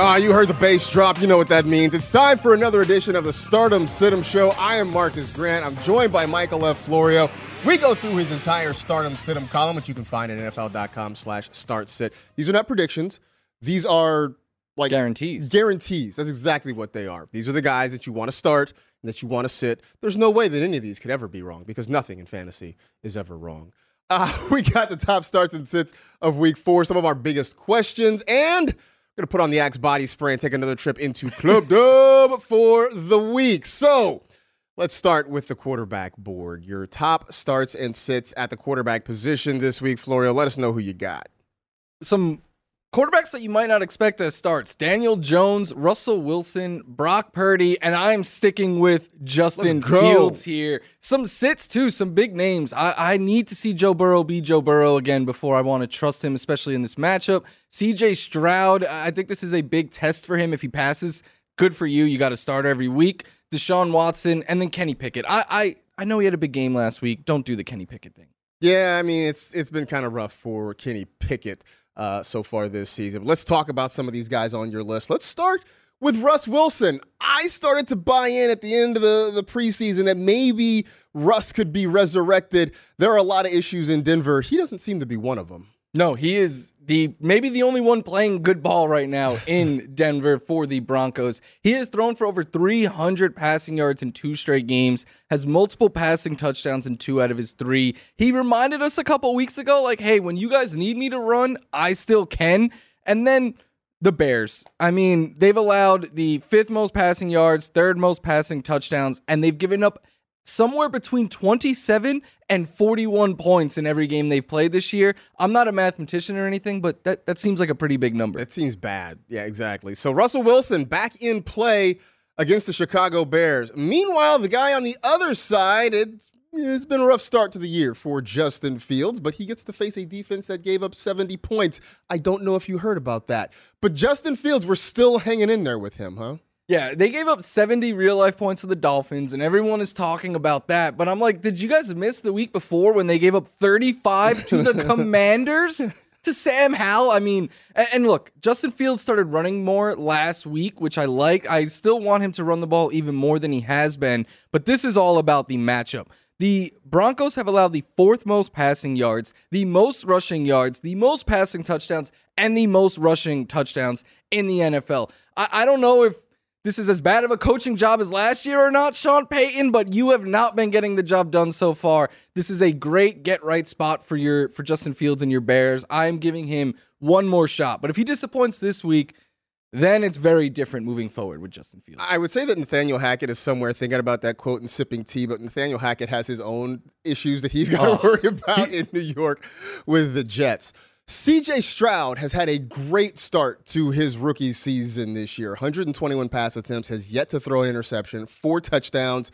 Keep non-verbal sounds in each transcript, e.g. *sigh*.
Ah, you heard the bass drop. You know what that means. It's time for another edition of the Start 'em Sit 'em Show. I am Marcas Grant. I'm joined by Michael F. Florio. We go through his entire Start 'em Sit 'em column, which you can find at NFL.com slash start sit. These are not predictions. These are like Guarantees. Guarantees. That's exactly what they are. These are the guys that you want to start and that you want to sit. There's no way that any of these could ever be wrong because nothing in fantasy is ever wrong. Uh, *laughs* we got the top starts and sits of week four, some of our biggest questions, and to put on the Axe body spray and take another trip into Club *laughs* Dub for the week. So let's start with the quarterback board. Your top starts and sits at the quarterback position this week. Florio, let us know who you got. Some quarterbacks that you might not expect as starts Daniel Jones, Russell Wilson, Brock Purdy, and I'm sticking with Justin. Fields here. Some sits too, some big names. I, I need to see Joe Burrow be Joe Burrow again before I want to trust him, especially in this matchup. CJ Stroud, I think this is a big test for him. If he passes, good for you. You got to start every week. Deshaun Watson, and then Kenny Pickett. I, I I know he had a big game last week. Don't do the Kenny Pickett thing. Yeah, I mean it's it's been kind of rough for Kenny Pickett uh, so far this season. But let's talk about some of these guys on your list. Let's start with Russ Wilson. I started to buy in at the end of the, the preseason that maybe Russ could be resurrected. There are a lot of issues in Denver. He doesn't seem to be one of them. No, he is the maybe the only one playing good ball right now *laughs* in Denver for the Broncos. He has thrown for over 300 passing yards in two straight games, has multiple passing touchdowns in two out of his three. He reminded us a couple weeks ago, like, hey, when you guys need me to run, I still can. And then the Bears. I mean, they've allowed the fifth most passing yards, third most passing touchdowns, and they've given up somewhere between 27 and 41 points in every game they've played this year. I'm not a mathematician or anything, but that, that seems like a pretty big number. That seems bad. Yeah, exactly. So Russell Wilson back in play against the Chicago Bears. Meanwhile, the guy on the other side, it's it's been a rough start to the year for Justin Fields, but he gets to face a defense that gave up 70 points. I don't know if you heard about that. But Justin Fields, we're still hanging in there with him, huh? Yeah, they gave up 70 real life points to the Dolphins, and everyone is talking about that. But I'm like, did you guys miss the week before when they gave up 35 to the *laughs* Commanders? *laughs* To Sam Howell, I mean, and, look, Justin Fields started running more last week, which I like. I still want him to run the ball even more than he has been, but this is all about the matchup. The Broncos have allowed the fourth most passing yards, the most rushing yards, the most passing touchdowns, and the most rushing touchdowns in the NFL. I, I don't know if this is as bad of a coaching job as last year or not, Sean Payton, but you have not been getting the job done so far. This is a great get right spot for your for Justin Fields and your Bears. I'm giving him one more shot. But if he disappoints this week, then it's very different moving forward with Justin Fields. I would say that Nathaniel Hackett is somewhere thinking about that quote and sipping tea, but Nathaniel Hackett has his own issues that he's got to Oh. *laughs* worry about in New York with the Jets. CJ Stroud has had a great start to his rookie season this year. 121 pass attempts, has yet to throw an interception, four touchdowns.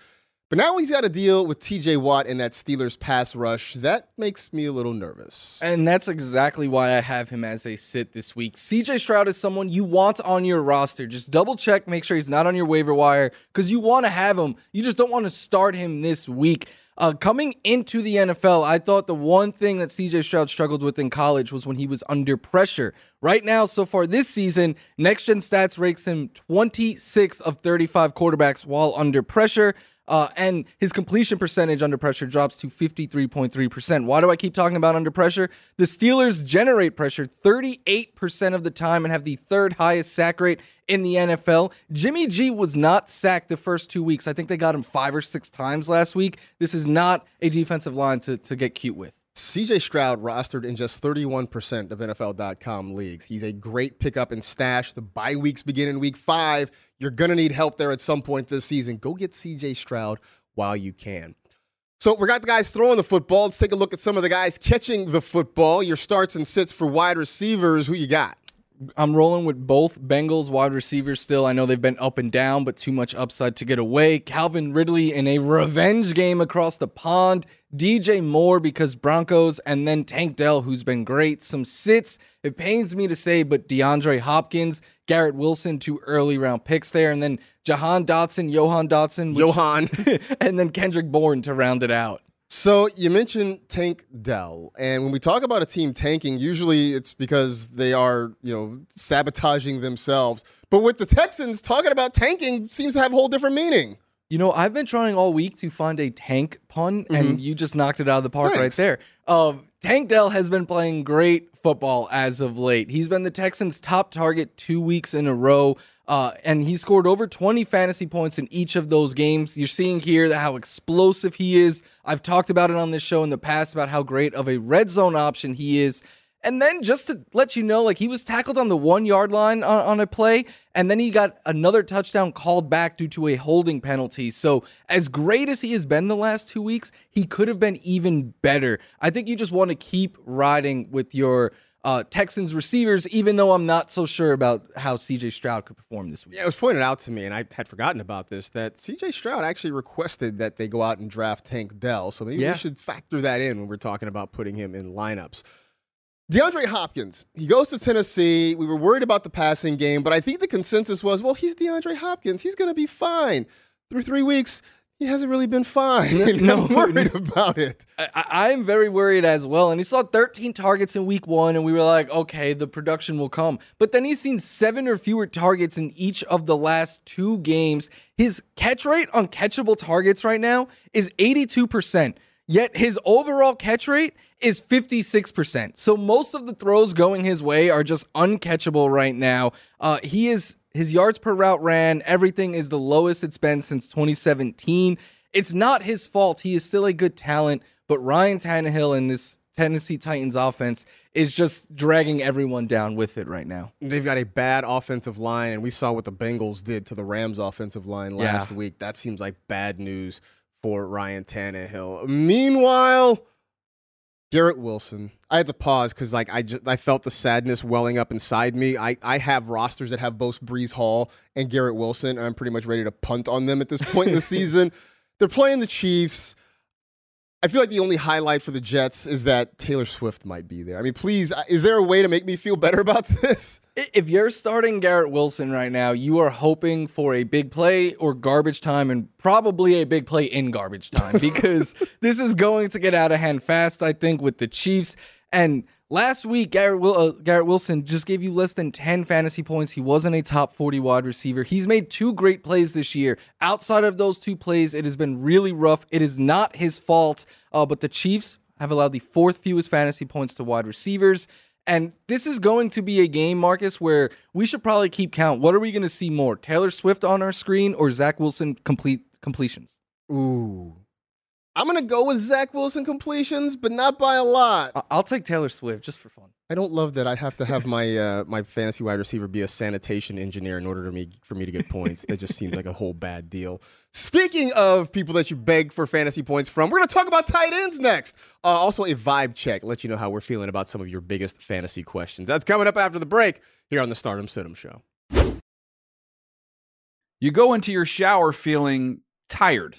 But now he's got to deal with TJ Watt and that Steelers pass rush. That makes me a little nervous. And that's exactly why I have him as a sit this week. CJ Stroud is someone you want on your roster. Just double check, make sure he's not on your waiver wire because you want to have him. You just don't want to start him this week. Uh, coming into the NFL, I thought the one thing that CJ Stroud struggled with in college was when he was under pressure. Right now, so far this season, Next Gen Stats ranks him 26th of 35 quarterbacks while under pressure. Uh, and his completion percentage under pressure drops to 53.3%. Why do I keep talking about under pressure? The Steelers generate pressure 38% of the time and have the third highest sack rate in the NFL. Jimmy G was not sacked the first two weeks. I think they got him five or six times last week. This is not a defensive line to, to get cute with. CJ Stroud rostered in just 31% of NFL.com leagues. He's a great pickup and stash. The bye weeks begin in week five. You're going to need help there at some point this season. Go get CJ Stroud while you can. So we got the guys throwing the football. Let's take a look at some of the guys catching the football. Your starts and sits for wide receivers. Who you got? I'm rolling with both Bengals wide receivers still. I know they've been up and down, but too much upside to get away. Calvin Ridley in a revenge game across the pond. DJ Moore because Broncos, and then Tank Dell, who's been great. Some sits. It pains me to say, but DeAndre Hopkins, Garrett Wilson, two early round picks there, and then Jahan Dotson, Johan Dotson, which, Johan. *laughs* and then Kendrick Bourne to round it out. So you mentioned Tank Dell, and when we talk about a team tanking, usually it's because they are, you know, sabotaging themselves. But with the Texans, talking about tanking seems to have a whole different meaning. You know, I've been trying all week to find a tank pun, and you just knocked it out of the park right there. Um, tank Dell has been playing great football as of late. He's been the Texans' top target two weeks in a row. Uh, and he scored over 20 fantasy points in each of those games. You're seeing here how explosive he is. I've talked about it on this show in the past about how great of a red zone option he is. And then just to let you know, like he was tackled on the one yard line on, on a play, and then he got another touchdown called back due to a holding penalty. So, as great as he has been the last two weeks, he could have been even better. I think you just want to keep riding with your uh, Texans receivers, even though I'm not so sure about how CJ Stroud could perform this week. Yeah, it was pointed out to me, and I had forgotten about this, that CJ Stroud actually requested that they go out and draft Tank Dell. So maybe Yeah. we should factor that in when we're talking about putting him in lineups. DeAndre Hopkins, he goes to Tennessee. We were worried about the passing game, but I think the consensus was, well, he's DeAndre Hopkins. He's going to be fine. Through three weeks, he hasn't really been fine. *laughs* No. I'm worried about it. I, I am very worried as well. And he saw 13 targets in week one, and we were like, okay, the production will come. But then he's seen seven or fewer targets in each of the last two games. His catch rate on catchable targets right now is 82%. Yet his overall catch rate is 56%. So most of the throws going his way are just uncatchable right now. Uh, he is his yards per route ran, everything is the lowest it's been since 2017. It's not his fault. He is still a good talent, but Ryan Tannehill and this Tennessee Titans offense is just dragging everyone down with it right now. They've got a bad offensive line, and we saw what the Bengals did to the Rams' offensive line last Yeah. week. That seems like bad news for Ryan Tannehill. Meanwhile, Garrett Wilson. I had to pause because like I just I felt the sadness welling up inside me. I, I have rosters that have both Breece Hall and Garrett Wilson, and I'm pretty much ready to punt on them at this point in the *laughs* season. They're playing the Chiefs. I feel like the only highlight for the Jets is that Taylor Swift might be there. I mean, please, uh, is there a way to make me feel better about *laughs* this? If you're starting Garrett Wilson right now, you are hoping for a big play or garbage time and probably a big play in garbage time *laughs* because this is going to get out of hand fast, I think, with the Chiefs. And last week, Garrett, Wil- uh, Garrett Wilson just gave you less than 10 fantasy points. He wasn't a top 40 wide receiver. He's made two great plays this year. Outside of those two plays, it has been really rough. It is not his fault, uh, but the Chiefs have allowed the fourth fewest fantasy points to wide receivers. And this is going to be a game, Marcas, where we should probably keep count. What are we going to see more? Taylor Swift on our screen or Zach Wilson complete completions? Ooh. I'm going to go with Zach Wilson completions, but not by a lot. I- I'll take Taylor Swift just for fun. I don't love that I have to have my uh, my fantasy wide receiver be a sanitation engineer in order to me for me to get points. that just seems like a whole bad deal. Speaking of people that you beg for fantasy points from, we're going to talk about tight ends next. Uh, also, a vibe check, let you know how we're feeling about some of your biggest fantasy questions. That's coming up after the break here on the Start 'em Sit 'em Show. You go into your shower feeling tired,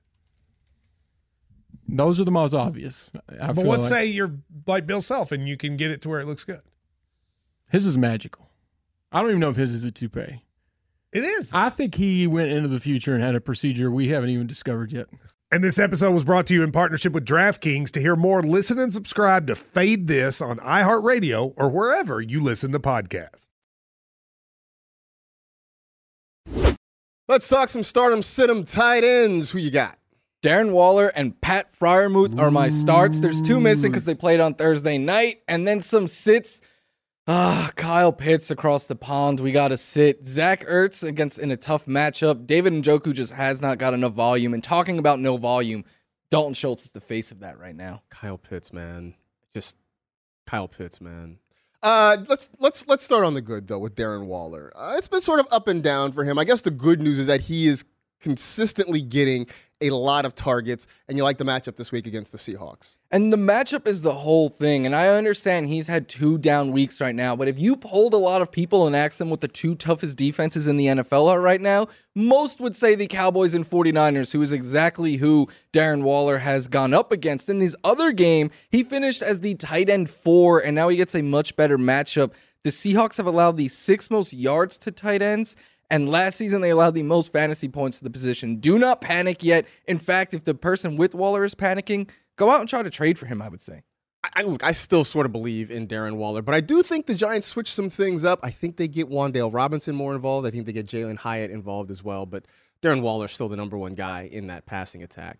Those are the most obvious. I but feel let's like. say you're like Bill Self and you can get it to where it looks good. his is magical. I don't even know if his is a toupee. It is. I think he went into the future and had a procedure we haven't even discovered yet. And this episode was brought to you in partnership with DraftKings. To hear more, listen and subscribe to Fade This on iHeartRadio or wherever you listen to podcasts. Let's talk some start 'em, sit 'em tight ends. Who you got? Darren Waller and Pat Freiermuth are my starts. There's two missing because they played on Thursday night, and then some sits. Ah, Kyle Pitts across the pond. We got to sit. Zach Ertz against in a tough matchup. David Njoku just has not got enough volume. And talking about no volume, Dalton Schultz is the face of that right now. Kyle Pitts, man. Just Kyle Pitts, man. Uh, let's let's let's start on the good though with Darren Waller. Uh, it's been sort of up and down for him. I guess the good news is that he is consistently getting a lot of targets, and you like the matchup this week against the Seahawks. And the matchup is the whole thing. And I understand he's had two down weeks right now, but if you polled a lot of people and asked them what the two toughest defenses in the NFL are right now, most would say the Cowboys and 49ers, who is exactly who Darren Waller has gone up against. In his other game, he finished as the tight end four, and now he gets a much better matchup. The Seahawks have allowed the sixth most yards to tight ends. And last season, they allowed the most fantasy points to the position. Do not panic yet. In fact, if the person with Waller is panicking, go out and try to trade for him, I would say. I, look, I still sort of believe in Darren Waller, but I do think the Giants switch some things up. I think they get Wan'Dale Robinson more involved. I think they get Jalin Hyatt involved as well. But Darren Waller is still the number one guy in that passing attack.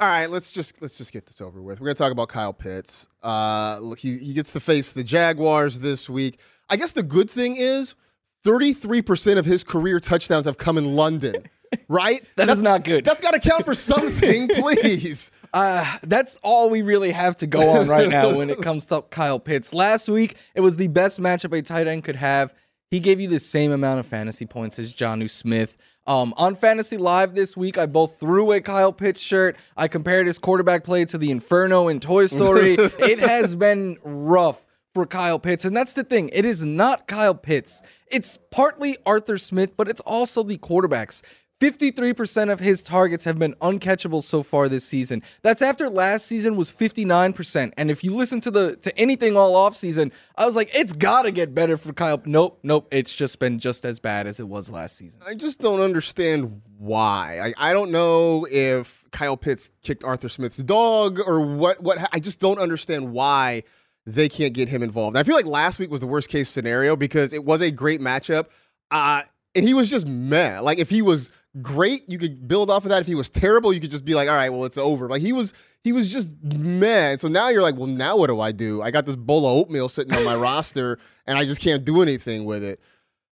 All right, let's just let's just get this over with. We're gonna talk about Kyle Pitts. Uh, look, he he gets to face the Jaguars this week. I guess the good thing is, thirty three percent of his career touchdowns have come in London. *laughs* Right? That is not good. That's got to count for something, *laughs* please. Uh, that's all we really have to go on right now when it comes to Kyle Pitts. Last week, it was the best matchup a tight end could have. He gave you the same amount of fantasy points as Jonnu Smith. Um, on Fantasy Live this week, I both threw a Kyle Pitts shirt. I compared his quarterback play to the Inferno in Toy Story. *laughs* it has been rough for Kyle Pitts. And that's the thing. It is not Kyle Pitts. It's partly Arthur Smith, but it's also the quarterbacks. 53% of his targets have been uncatchable so far this season. That's after last season was 59%. And if you listen to the to anything all offseason, I was like, it's gotta get better for Kyle. Nope, nope. It's just been just as bad as it was last season. I just don't understand why. I, I don't know if Kyle Pitts kicked Arthur Smith's dog or what. What I just don't understand why they can't get him involved. I feel like last week was the worst case scenario because it was a great matchup, uh, and he was just meh. Like if he was great, you could build off of that. If he was terrible, you could just be like, all right, well, it's over. Like he was. He was just meh. So now you're like, well, now what do I do? I got this bowl of oatmeal sitting on my *laughs* roster, and I just can't do anything with it.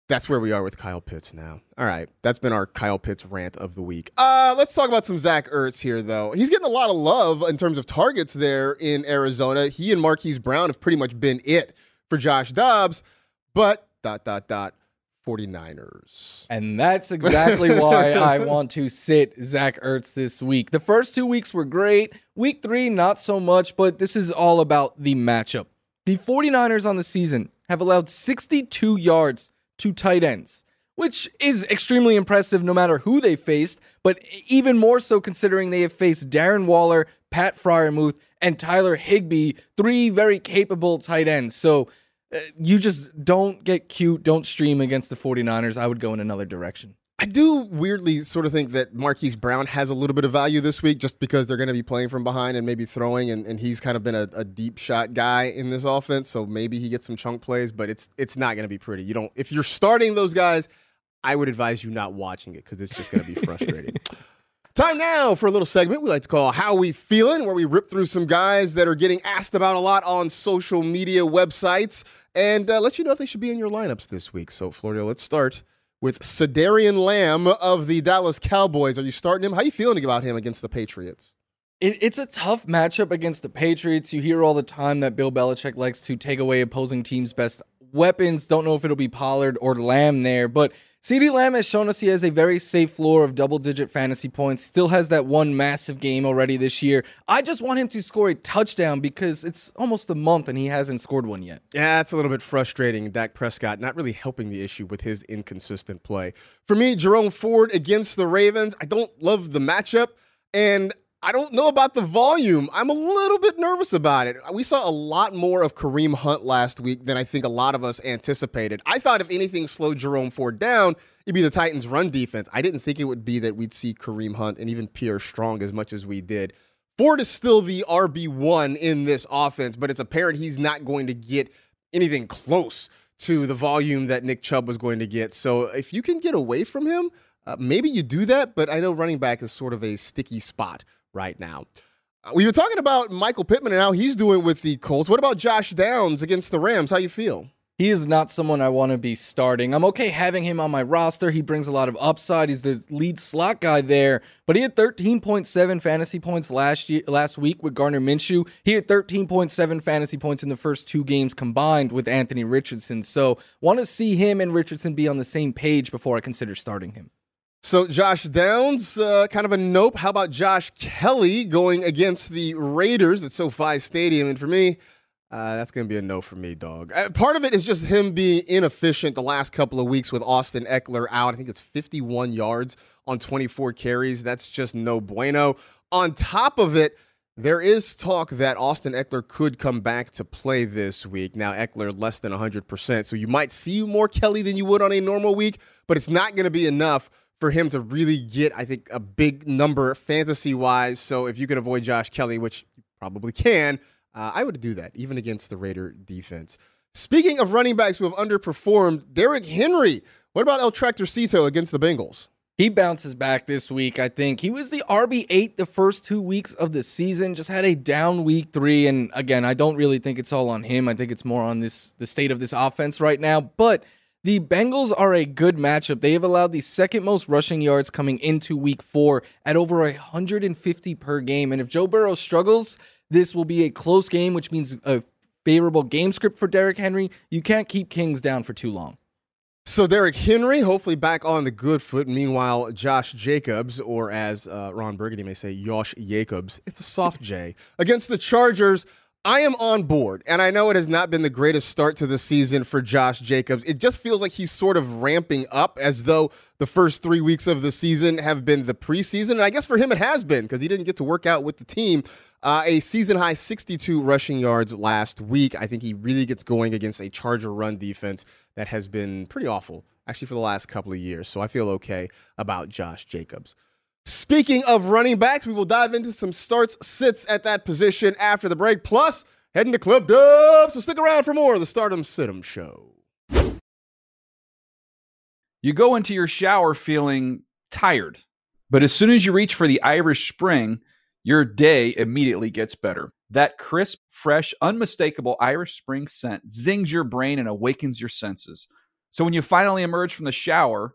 That's where we are with Kyle Pitts now. All right, that's been our Kyle Pitts rant of the week. Uh, let's talk about some Zach Ertz here, though. He's getting a lot of love in terms of targets there in Arizona. He and Marquise Brown have pretty much been it for Josh Dobbs, but dot dot dot 49ers. And that's exactly *laughs* why I want to sit Zach Ertz this week. The first two weeks were great. Week three, not so much, but this is all about the matchup. The 49ers on the season have allowed 62 yards to tight ends, which is extremely impressive no matter who they faced, but even more so considering they have faced Darren Waller, Pat Freiermuth, and Tyler Higbee, three very capable tight ends. So uh, you just don't get cute, don't stream against the 49ers. I would go in another direction. I do weirdly sort of think that Marquise Brown has a little bit of value this week just because they're going to be playing from behind and maybe throwing, and, and he's kind of been a, a, deep shot guy in this offense. So maybe he gets some chunk plays, but it's it's not going to be pretty. You don't if you're starting those guys, I would advise you not watching it because it's just going to be *laughs* frustrating. Time now for a little segment we like to call How We Feeling, where we rip through some guys that are getting asked about a lot on social media websites and uh, let you know if they should be in your lineups this week. So, Florio, let's start with Cedarian Lamb of the Dallas Cowboys. Are you starting him? How are you feeling about him against the Patriots? It, it's a tough matchup against the Patriots. You hear all the time that Bill Belichick likes to take away opposing teams' best weapons. Don't know if it'll be Pollard or Lamb there, but CeeDee Lamb has shown us he has a very safe floor of double digit fantasy points. Still has that one massive game already this year. I just want him to score a touchdown because it's almost a month and he hasn't scored one yet. Yeah, it's a little bit frustrating. Dak Prescott not really helping the issue with his inconsistent play. For me, Jerome Ford against the Ravens, I don't love the matchup. And I don't know about the volume. I'm a little bit nervous about it. We saw a lot more of Kareem Hunt last week than I think a lot of us anticipated. I thought if anything slowed Jerome Ford down, it'd be the Titans' run defense. I didn't think it would be that we'd see Kareem Hunt and even Pierre Strong as much as we did. Ford is still the RB1 in this offense, but it's apparent he's not going to get anything close to the volume that Nick Chubb was going to get. So if you can get away from him, uh, maybe you do that, but I know running back is sort of a sticky spot right now. Uh, we were talking about Michael Pittman and how he's doing with the Colts. What about Josh Downs against the Rams? How you feel? He is not someone I want to be starting. I'm okay having him on my roster. He brings a lot of upside. He's the lead slot guy there. But he had 13.7 fantasy points last year, last week with Gardner Minshew. He had 13.7 fantasy points in the first two games combined with Anthony Richardson. So want to see him and Richardson be on the same page before I consider starting him. So Josh Downs, uh, kind of a nope. How about Josh Kelley going against the Raiders at SoFi Stadium? And for me, uh, that's going to be a no for me, dog. Uh, part of it is just him being inefficient the last couple of weeks with Austin Ekeler out. I think it's 51 yards on 24 carries. That's just no bueno. On top of it, there is talk that Austin Ekeler could come back to play this week. Now, Ekeler less than 100%, so you might see more Kelley than you would on a normal week, but it's not going to be enough for him to really get, I think, a big number fantasy wise. So if you could avoid Josh Kelley, which you probably can, uh, I would do that, even against the Raider defense. Speaking of running backs who have underperformed, Derrick Henry. What about El Tractorcito against the Bengals? He bounces back this week, I think. He was the RB8 the first two weeks of the season, just had a down week three. And again, I don't really think it's all on him. I think it's more on this the state of this offense right now. But the Bengals are a good matchup. They have allowed the second most rushing yards coming into week four at over 150 per game. And if Joe Burrow struggles, this will be a close game, which means a favorable game script for Derrick Henry. You can't keep Kings down for too long. So Derrick Henry, hopefully back on the good foot. Meanwhile, Josh Jacobs, or as uh, Ron Burgundy may say, Josh Jacobs, it's a soft J against the Chargers. I am on board, and I know it has not been the greatest start to the season for Josh Jacobs. It just feels like he's sort of ramping up as though the first three weeks of the season have been the preseason. And I guess for him it has been because he didn't get to work out with the team. Uh, a season high 62 rushing yards last week. I think he really gets going against a Charger run defense that has been pretty awful, actually, for the last couple of years. So I feel okay about Josh Jacobs. Speaking of running backs, we will dive into some starts, sits at that position after the break. Plus, heading to Club Dub. So stick around for more of the Start 'em Sit 'em show. You go into your shower feeling tired, but as soon as you reach for the Irish Spring, your day immediately gets better. That crisp, fresh, unmistakable Irish Spring scent zings your brain and awakens your senses. So when you finally emerge from the shower,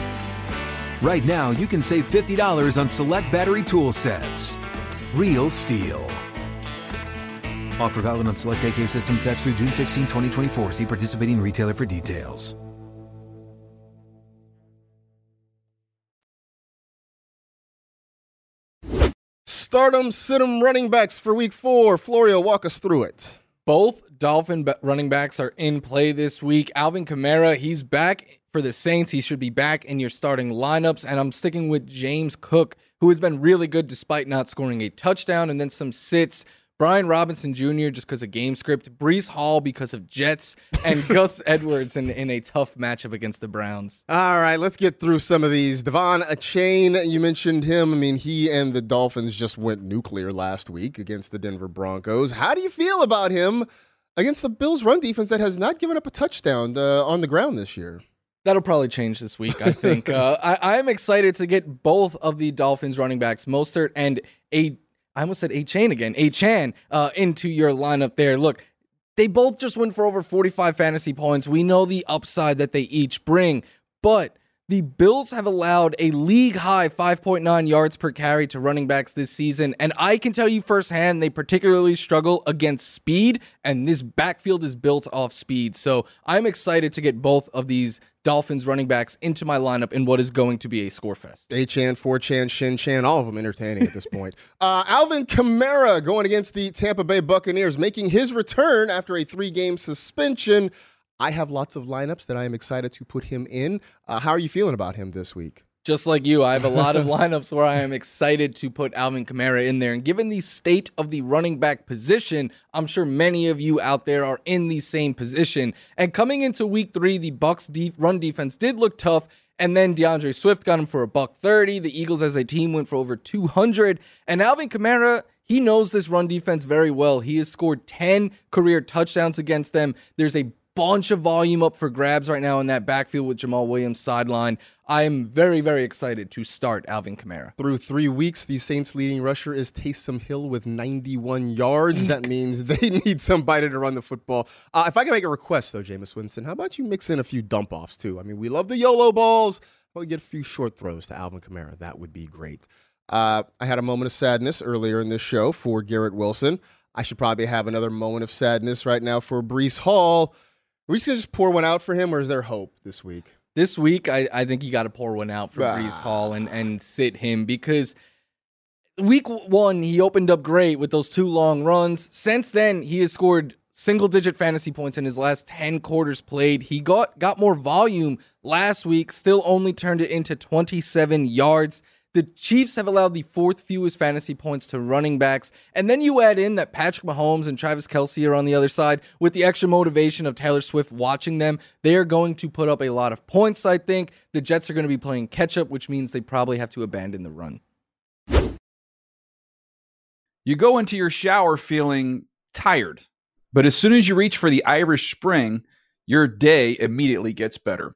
Right now, you can save $50 on select battery tool sets. Real STIHL. Offer valid on select AK system sets through June 16, 2024. See participating retailer for details. Start 'em, sit 'em running backs for week four. Florio, walk us through it. Both Dolphin running backs are in play this week. Alvin Kamara, he's back for the Saints. He should be back in your starting lineups. And I'm sticking with James Cook, who has been really good despite not scoring a touchdown and then some sits. Brian Robinson Jr. just because of game script, Breece Hall because of Jets, and *laughs* Gus Edwards in, in a tough matchup against the Browns. All right, let's get through some of these. Devon Chain, you mentioned him. I mean, he and the Dolphins just went nuclear last week against the Denver Broncos. How do you feel about him against the Bills' run defense that has not given up a touchdown uh, on the ground this year? That'll probably change this week, I think. *laughs* uh, I, I am excited to get both of the Dolphins running backs, Mostert and a I almost said A Chain again, A Chan, uh, into your lineup there. Look, they both just went for over 45 fantasy points. We know the upside that they each bring, but the Bills have allowed a league high 5.9 yards per carry to running backs this season. And I can tell you firsthand, they particularly struggle against speed, and this backfield is built off speed. So I'm excited to get both of these Dolphins running backs into my lineup in what is going to be a score fest. A Chan, 4 Chan, Shin Chan, all of them entertaining at this point. *laughs* Uh, Alvin Kamara going against the Tampa Bay Buccaneers, making his return after a three game suspension. I have lots of lineups that I am excited to put him in. Uh, how are you feeling about him this week? Just like you, I have a lot of *laughs* lineups where I am excited to put Alvin Kamara in there. And given the state of the running back position, I'm sure many of you out there are in the same position. And coming into week three, the Bucks def- run defense did look tough. And then D'Andre Swift got him for a buck 30. The Eagles as a team went for over 200. And Alvin Kamara, he knows this run defense very well. He has scored 10 career touchdowns against them. There's a bunch of volume up for grabs right now in that backfield with Jamaal Williams sideline. I am very, very excited to start Alvin Kamara. Through three weeks, the Saints' leading rusher is Taysom Hill with 91 yards. that means *laughs* they need somebody to run the football. Uh, if I can make a request, though, Jameis Winston, how about you mix in a few dump offs, too? I mean, we love the YOLO balls. But we get a few short throws to Alvin Kamara. That would be great. Uh, I had a moment of sadness earlier in this show for Garrett Wilson. I should probably have another moment of sadness right now for Breece Hall. Are we just gonna just pour one out for him, or is there hope this week? This week, I, I think you got to pour one out for Ah. Breece Hall and, and sit him because week one, he opened up great with those two long runs. Since then, he has scored single digit fantasy points in his last 10 quarters played. He got, got more volume last week, still only turned it into 27 yards. The Chiefs have allowed the fourth fewest fantasy points to running backs. And then you add in that Patrick Mahomes and Travis Kelce are on the other side with the extra motivation of Taylor Swift watching them. They are going to put up a lot of points, I think. The Jets are going to be playing catch up, which means they probably have to abandon the run. You go into your shower feeling tired, but as soon as you reach for the Irish Spring, your day immediately gets better.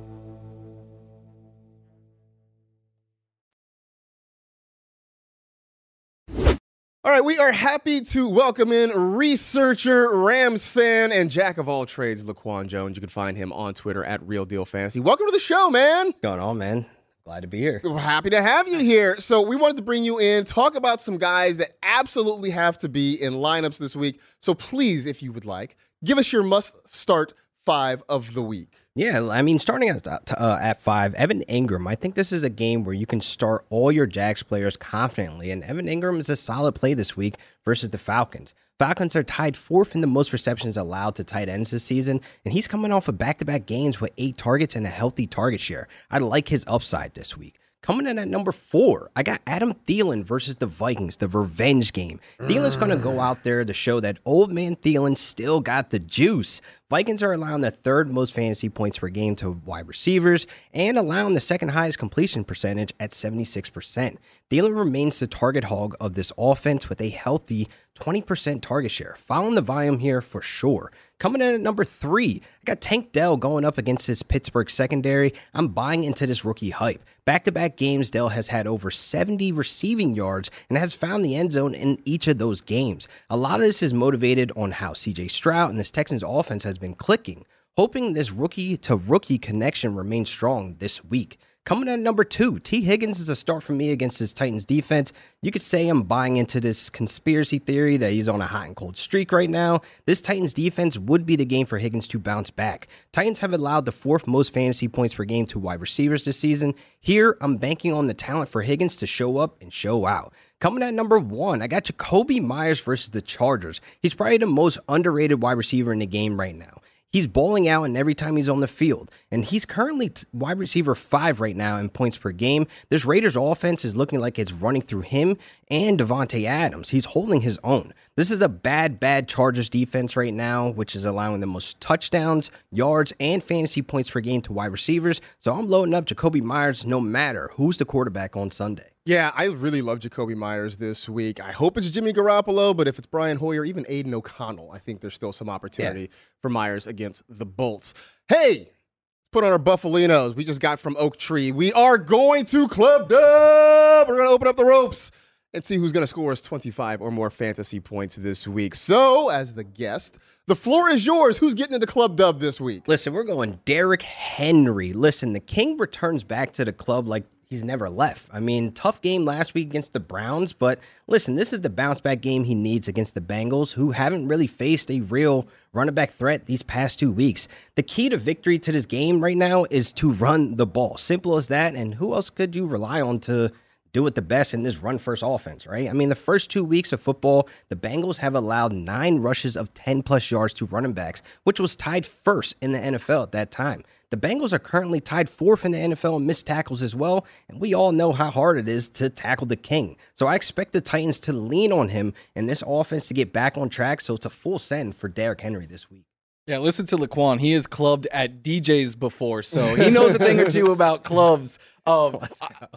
All right, we are happy to welcome in researcher, Rams fan, and jack of all trades, LaQuan Jones. You can find him on Twitter at Real Deal Fantasy. Welcome to the show, man. going on, man? Glad to be here. We're happy to have you here. So we wanted to bring you in, talk about some guys that absolutely have to be in lineups this week. So please, if you would like, give us your must-start five of the week. Yeah, I mean, starting at uh, at five, Evan Engram. I think this is a game where you can start all your Jags players confidently, and Evan Engram is a solid play this week versus the Falcons. Falcons are tied fourth in the most receptions allowed to tight ends this season, and he's coming off of back-to-back games with eight targets and a healthy target share. I like his upside this week. Coming in at number four, I got Adam Thielen versus the Vikings, the revenge game. Thielen's going to go mm. out there to show that old man Thielen still got the juice. Vikings are allowing the third most fantasy points per game to wide receivers and allowing the second highest completion percentage at 76%. Thielen remains the target hog of this offense with a healthy 20% target share. Following the volume here for sure. Coming in at number three, I got Tank Dell going up against his Pittsburgh secondary. I'm buying into this rookie hype. Back to back games, Dell has had over 70 receiving yards and has found the end zone in each of those games. A lot of this is motivated on how CJ Stroud and this Texans offense has been clicking, hoping this rookie to rookie connection remains strong this week. Coming in at number two, Tee Higgins is a start for me against this Titans defense. You could say I'm buying into this conspiracy theory that he's on a hot and cold streak right now. This Titans defense would be the game for Higgins to bounce back. Titans have allowed the fourth most fantasy points per game to wide receivers this season. Here, I'm banking on the talent for Higgins to show up and show out. Coming at number one, I got Jakobi Meyers versus the Chargers. He's probably the most underrated wide receiver in the game right now. He's bowling out and every time he's on the field. And he's currently wide receiver five right now in points per game. This Raiders offense is looking like it's running through him and Davante Adams. He's holding his own. This is a bad, bad Chargers defense right now, which is allowing the most touchdowns, yards, and fantasy points per game to wide receivers. So I'm loading up Jakobi Meyers no matter who's the quarterback on Sunday. Yeah, I really love Jakobi Meyers this week. I hope it's Jimmy Garoppolo, but if it's Brian Hoyer, or even Aidan O'Connell, I think there's still some opportunity yeah. for Meyers against the Bolts. Hey, let's put on our Buffalinos. We just got from Oak Tree. We are going to Club Dub. We're going to open up the ropes and see who's going to score us 25 or more fantasy points this week. So, as the guest, the floor is yours. Who's getting into Club Dub this week? Listen, we're going Derrick Henry. Listen, the King returns back to the club like he's never left. I mean, tough game last week against the Browns, but listen, this is the bounce back game he needs against the Bengals, who haven't really faced a real running back threat these past two weeks. The key to victory to this game right now is to run the ball. Simple as that. And who else could you rely on to do it the best in this run first offense, right? I mean, the first two weeks of football, the Bengals have allowed nine rushes of 10 plus yards to running backs, which was tied first in the NFL at that time. The Bengals are currently tied fourth in the NFL in missed tackles as well, and we all know how hard it is to tackle the king. So I expect the Titans to lean on him and this offense to get back on track. So it's a full send for Derrick Henry this week. Yeah, listen to LaQuan. He is clubbed at DJs before, so he *laughs* knows a thing or two about clubs. Um,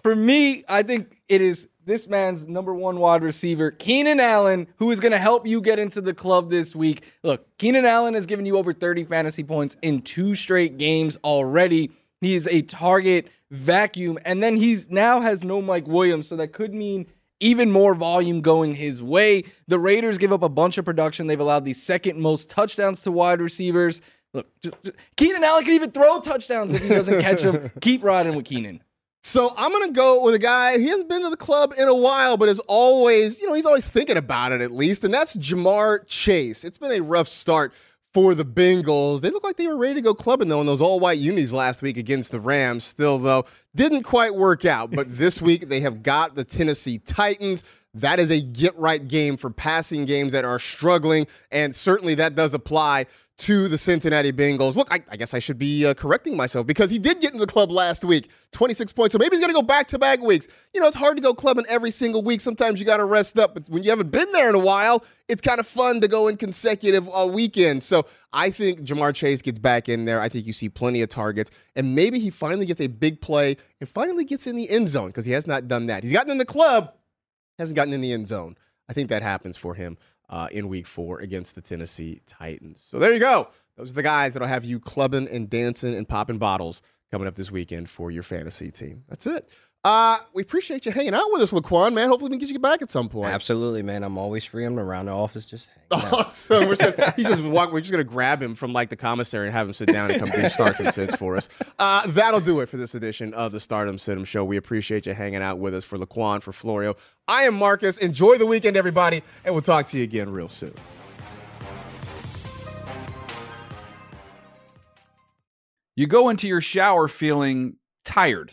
for me, I think it is this man's number one wide receiver, Keenan Allen, who is going to help you get into the club this week. Look, Keenan Allen has given you over 30 fantasy points in two straight games already. He is a target vacuum, and then he's now has no Mike Williams, so that could mean even more volume going his way. The Raiders give up a bunch of production. They've allowed the second most touchdowns to wide receivers. Look, just, just, Keenan Allen can even throw touchdowns if he doesn't catch them. *laughs* Keep riding with Keenan. So I'm gonna go with a guy. He hasn't been to the club in a while, but is always, you know, he's always thinking about it at least, and that's Ja'Marr Chase. It's been a rough start for the Bengals. They look like they were ready to go clubbing though in those all white unis last week against the Rams. Still though, didn't quite work out. But *laughs* this week they have got the Tennessee Titans. That is a get right game for passing games that are struggling, and certainly that does apply to the Cincinnati Bengals. Look, I, I guess I should be uh, correcting myself because he did get into the club last week, 26 points. So maybe he's going to go back to back weeks. You know, it's hard to go clubbing every single week. Sometimes you got to rest up. But when you haven't been there in a while, it's kind of fun to go in consecutive uh, weekends. So I think Ja'Marr Chase gets back in there. I think you see plenty of targets. And maybe he finally gets a big play and finally gets in the end zone because he has not done that. He's gotten in the club, hasn't gotten in the end zone. I think that happens for him uh, in week four against the Tennessee Titans. So there you go. Those are the guys that'll have you clubbing and dancing and popping bottles coming up this weekend for your fantasy team. That's it. Uh, we appreciate you hanging out with us, LaQuan, man. Hopefully we can get you back at some point. Absolutely, man. I'm always free. I'm around the office just hanging *laughs* out. so we're just, he's just walk, we're just gonna grab him from like the commissary and have him sit down and come do starts and sits for us. Uh, that'll do it for this edition of the Start 'em Sit 'em Show. We appreciate you hanging out with us for LaQuan, for Florio. I am Marcas. Enjoy the weekend, everybody, and we'll talk to you again real soon. You go into your shower feeling tired